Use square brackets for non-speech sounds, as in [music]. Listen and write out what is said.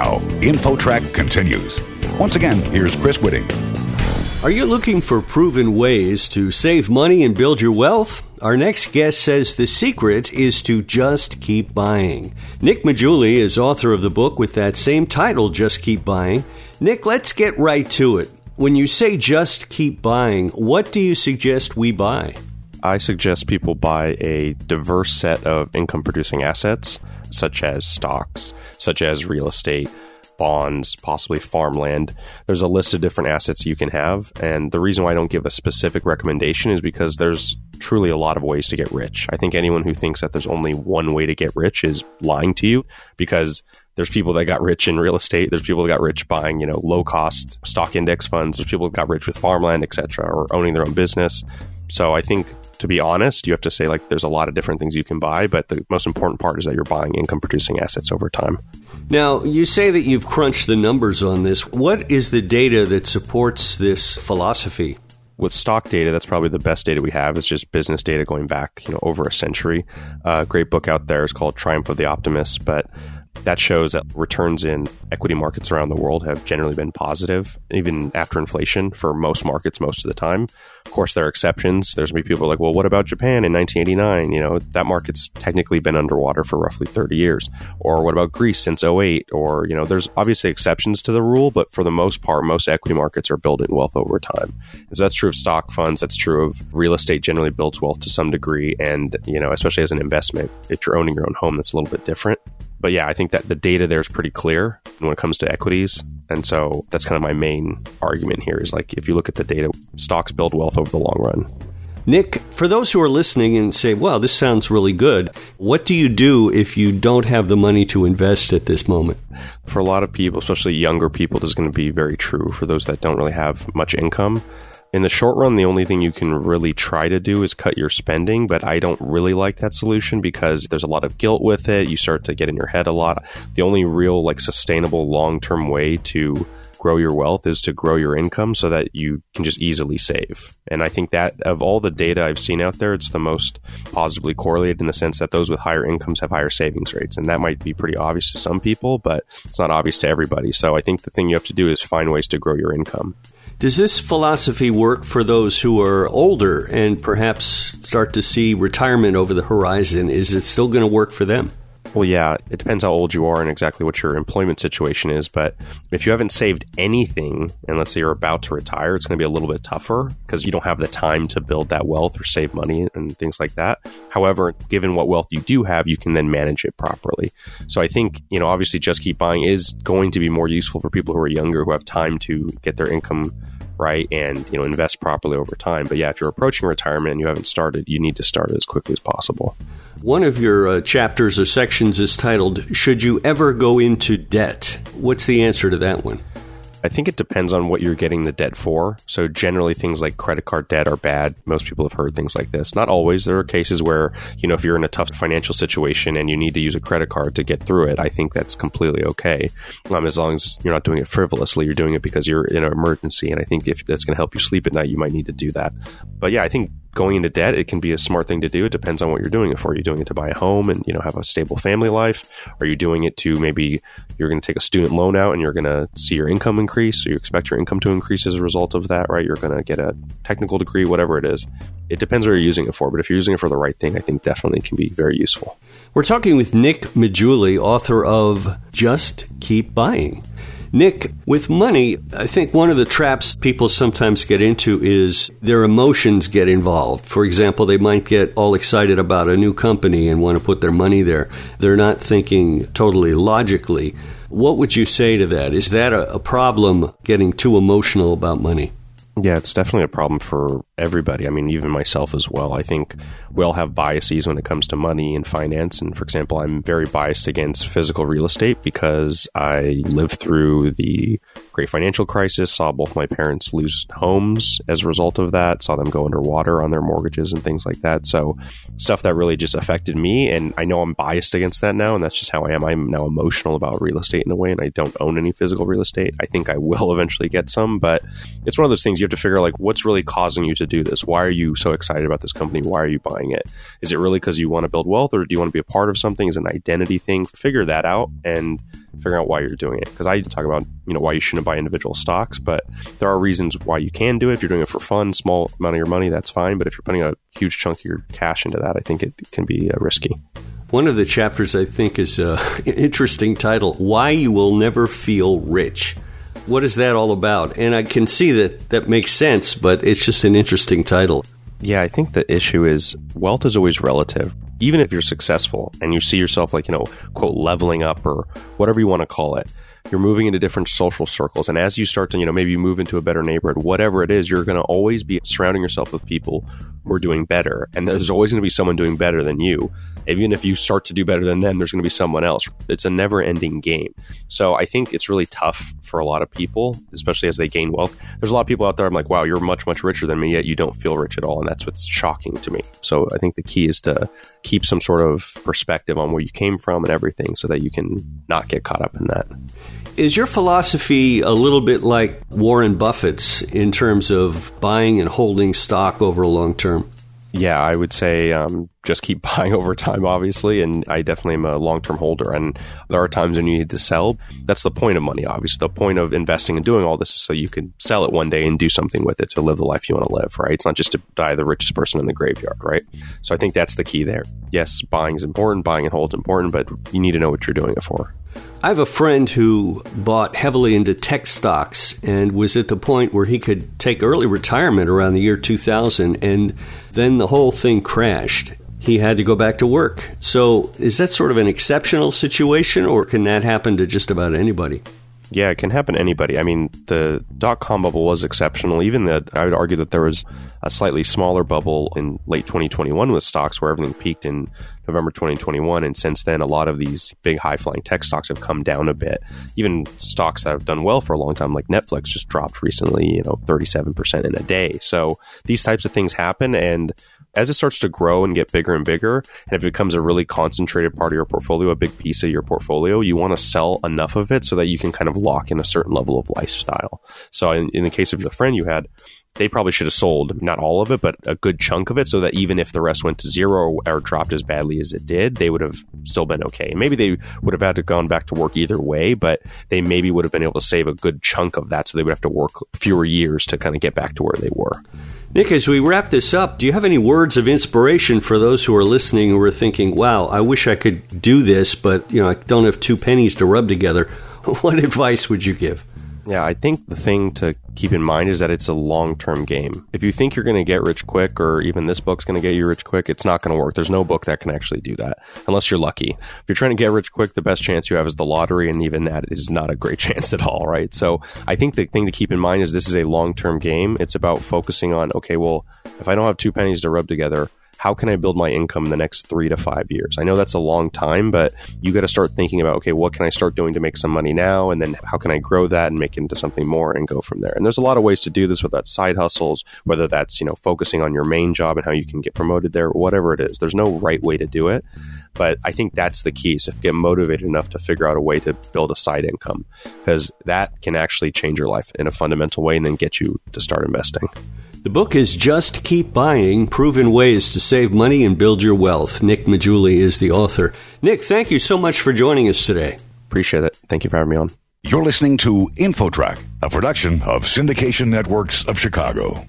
Now, InfoTrack continues. Once again, here's Chris Whitting. Are you looking for proven ways to save money and build your wealth? Our next guest says the secret is to just keep buying. Nick Maggiulli is author of the book with that same title, Just Keep Buying. Nick, let's get right to it. When you say just keep buying, what do you suggest we buy? I suggest people buy a diverse set of income producing assets, such as stocks, such as real estate, bonds, possibly farmland. There's a list of different assets you can have. And the reason why I don't give a specific recommendation is because there's truly a lot of ways to get rich. I think anyone who thinks that there's only one way to get rich is lying to you because there's people that got rich in real estate. There's people that got rich buying, you know, low cost stock index funds. There's people that got rich with farmland, etc., or owning their own business. So I think to be honest, you have to say like there's a lot of different things you can buy, but the most important part is that you're buying income producing assets over time. Now, you say that you've crunched the numbers on this. What is the data that supports this philosophy? with stock data, that's probably the best data we have. It's just business data going back, you know, over a century. A uh, great book out there is called Triumph of the Optimist, but that shows that returns in equity markets around the world have generally been positive, even after inflation for most markets most of the time. Of course, there are exceptions. There's be people like, well, what about Japan in 1989? You know, that market's technically been underwater for roughly 30 years. Or what about Greece since 08? Or, you know, there's obviously exceptions to the rule, but for the most part, most equity markets are building wealth over time. And so that's true of stock funds. That's true of real estate generally builds wealth to some degree. And, you know, especially as an investment, if you're owning your own home, that's a little bit different but yeah, I think that the data there is pretty clear when it comes to equities. And so that's kind of my main argument here is like if you look at the data, stocks build wealth over the long run. Nick, for those who are listening and say, well, this sounds really good, what do you do if you don't have the money to invest at this moment? For a lot of people, especially younger people, this is going to be very true. For those that don't really have much income, in the short run, the only thing you can really try to do is cut your spending, but I don't really like that solution because there's a lot of guilt with it. You start to get in your head a lot. The only real, like, sustainable long term way to grow your wealth is to grow your income so that you can just easily save. And I think that of all the data I've seen out there, it's the most positively correlated in the sense that those with higher incomes have higher savings rates. And that might be pretty obvious to some people, but it's not obvious to everybody. So I think the thing you have to do is find ways to grow your income. Does this philosophy work for those who are older and perhaps start to see retirement over the horizon? Is it still going to work for them? Well, yeah, it depends how old you are and exactly what your employment situation is. But if you haven't saved anything, and let's say you're about to retire, it's going to be a little bit tougher because you don't have the time to build that wealth or save money and things like that. However, given what wealth you do have, you can then manage it properly. So I think, you know, obviously just keep buying is going to be more useful for people who are younger who have time to get their income right and you know invest properly over time. But yeah if you're approaching retirement and you haven't started you need to start as quickly as possible. One of your uh, chapters or sections is titled should you ever go into debt? What's the answer to that one I think it depends on what you're getting the debt for. So generally things like credit card debt are bad. Most people have heard things like this. Not always. There are cases where, you know, if you're in a tough financial situation and you need to use a credit card to get through it, I think that's completely okay. Um, as long as you're not doing it frivolously, you're doing it because you're in an emergency. And I think if that's going to help you sleep at night, you might need to do that. But yeah, I think going into debt, it can be a smart thing to do. It depends on what you're doing it for. Are you doing it to buy a home and you know have a stable family life? Are you doing it to maybe you're going to take a student loan out and you're going to see your income increase? So you expect your income to increase as a result of that, right? You're going to get a technical degree, whatever it is. It depends what you're using it for, but if you're using it for the right thing, I think definitely can be very useful. We're talking with Nick Maggiulli, author of Just Keep Buying. Nick, with money, I think one of the traps people sometimes get into is their emotions get involved. For example, they might get all excited about a new company and want to put their money there. They're not thinking totally logically. What would you say to that? Is that a, problem getting too emotional about money? Yeah, it's definitely a problem for everybody. I mean, even myself as well. I think we all have biases when it comes to money and finance. And for example, I'm very biased against physical real estate because I lived through the great financial crisis, saw both my parents lose homes as a result of that, saw them go underwater on their mortgages and things like that. So, stuff that really just affected me. And I know I'm biased against that now, and that's just how I am. I'm now emotional about real estate in a way, and I don't own any physical real estate. I think I will [laughs] eventually get some, but it's one of those things you have to figure like what's really causing you to do this? Why are you so excited about this company? Why are you buying it? Is it really because you want to build wealth, or do you want to be a part of something? Is an identity thing? Figure that out and figuring out why you're doing it. Because I talk about you know why you shouldn't buy individual stocks, but there are reasons why you can do it. If you're doing it for fun, small amount of your money, that's fine. But if you're putting a huge chunk of your cash into that, I think it can be uh, risky. One of the chapters I think is an [laughs] interesting title: "Why You Will Never Feel Rich." What is that all about? And I can see that that makes sense, but it's just an interesting title. Yeah, I think the issue is wealth is always relative. Even if you're successful and you see yourself like, you know, quote, leveling up or whatever you want to call it, you're moving into different social circles. And as you start to, you know, maybe you move into a better neighborhood, whatever it is, you're going to always be surrounding yourself with people who are doing better. And there's always going to be someone doing better than you. Even if you start to do better than them, there's going to be someone else. It's a never ending game. So I think it's really tough for a lot of people, especially as they gain wealth. There's a lot of people out there, I'm like, wow, you're much, much richer than me, yet you don't feel rich at all. And that's what's shocking to me. So I think the key is to keep some sort of perspective on where you came from and everything so that you can not get caught up in that. Is your philosophy a little bit like Warren Buffett's in terms of buying and holding stock over a long term? Yeah, I would say um, just keep [laughs] buying over time, obviously. And I definitely am a long term holder. And there are times when you need to sell. That's the point of money, obviously. The point of investing and doing all this is so you can sell it one day and do something with it to live the life you want to live, right? It's not just to die the richest person in the graveyard, right? So I think that's the key there. Yes, buying is important, buying and hold is important, but you need to know what you're doing it for. I have a friend who bought heavily into tech stocks and was at the point where he could take early retirement around the year 2000, and then the whole thing crashed. He had to go back to work. So, is that sort of an exceptional situation, or can that happen to just about anybody? Yeah, it can happen to anybody. I mean, the dot com bubble was exceptional. Even that, I would argue that there was a slightly smaller bubble in late 2021 with stocks where everything peaked in November 2021. And since then, a lot of these big high flying tech stocks have come down a bit. Even stocks that have done well for a long time, like Netflix, just dropped recently, you know, 37% in a day. So these types of things happen. And as it starts to grow and get bigger and bigger, and if it becomes a really concentrated part of your portfolio, a big piece of your portfolio, you want to sell enough of it so that you can kind of lock in a certain level of lifestyle. So in, in the case of the friend you had, they probably should have sold not all of it, but a good chunk of it, so that even if the rest went to zero or, dropped as badly as it did, they would have still been okay. Maybe they would have had to gone back to work either way, but they maybe would have been able to save a good chunk of that, so they would have to work fewer years to kind of get back to where they were. Nick, as we wrap this up, do you have any words of inspiration for those who are listening who are thinking, "Wow, I wish I could do this, but you know, I don't have two pennies to rub together." [laughs] What advice would you give? Yeah, I think the thing to keep in mind is that it's a long term game. If you think you're going to get rich quick, or even this book's going to get you rich quick, it's not going to work. There's no book that can actually do that unless you're lucky. If you're trying to get rich quick, the best chance you have is the lottery, and even that is not a great [laughs] chance at all, right? So I think the thing to keep in mind is this is a long term game. It's about focusing on, okay, well, if I don't have two pennies to rub together, how can I build my income in the next three to five years? I know that's a long time, but you got to start thinking about, okay, what can I start doing to make some money now? And then how can I grow that and make it into something more and go from there? And there's a lot of ways to do this, whether that's side hustles, whether that's, you know, focusing on your main job and how you can get promoted there, whatever it is. There's no right way to do it. But I think that's the key. So get motivated enough to figure out a way to build a side income because that can actually change your life in a fundamental way and then get you to start investing. The book is Just Keep Buying Proven Ways to Save Money and Build Your Wealth. Nick Maggiulli is the author. Nick, thank you so much for joining us today. Appreciate it. Thank you for having me on. You're listening to InfoTrack, a production of Syndication Networks of Chicago.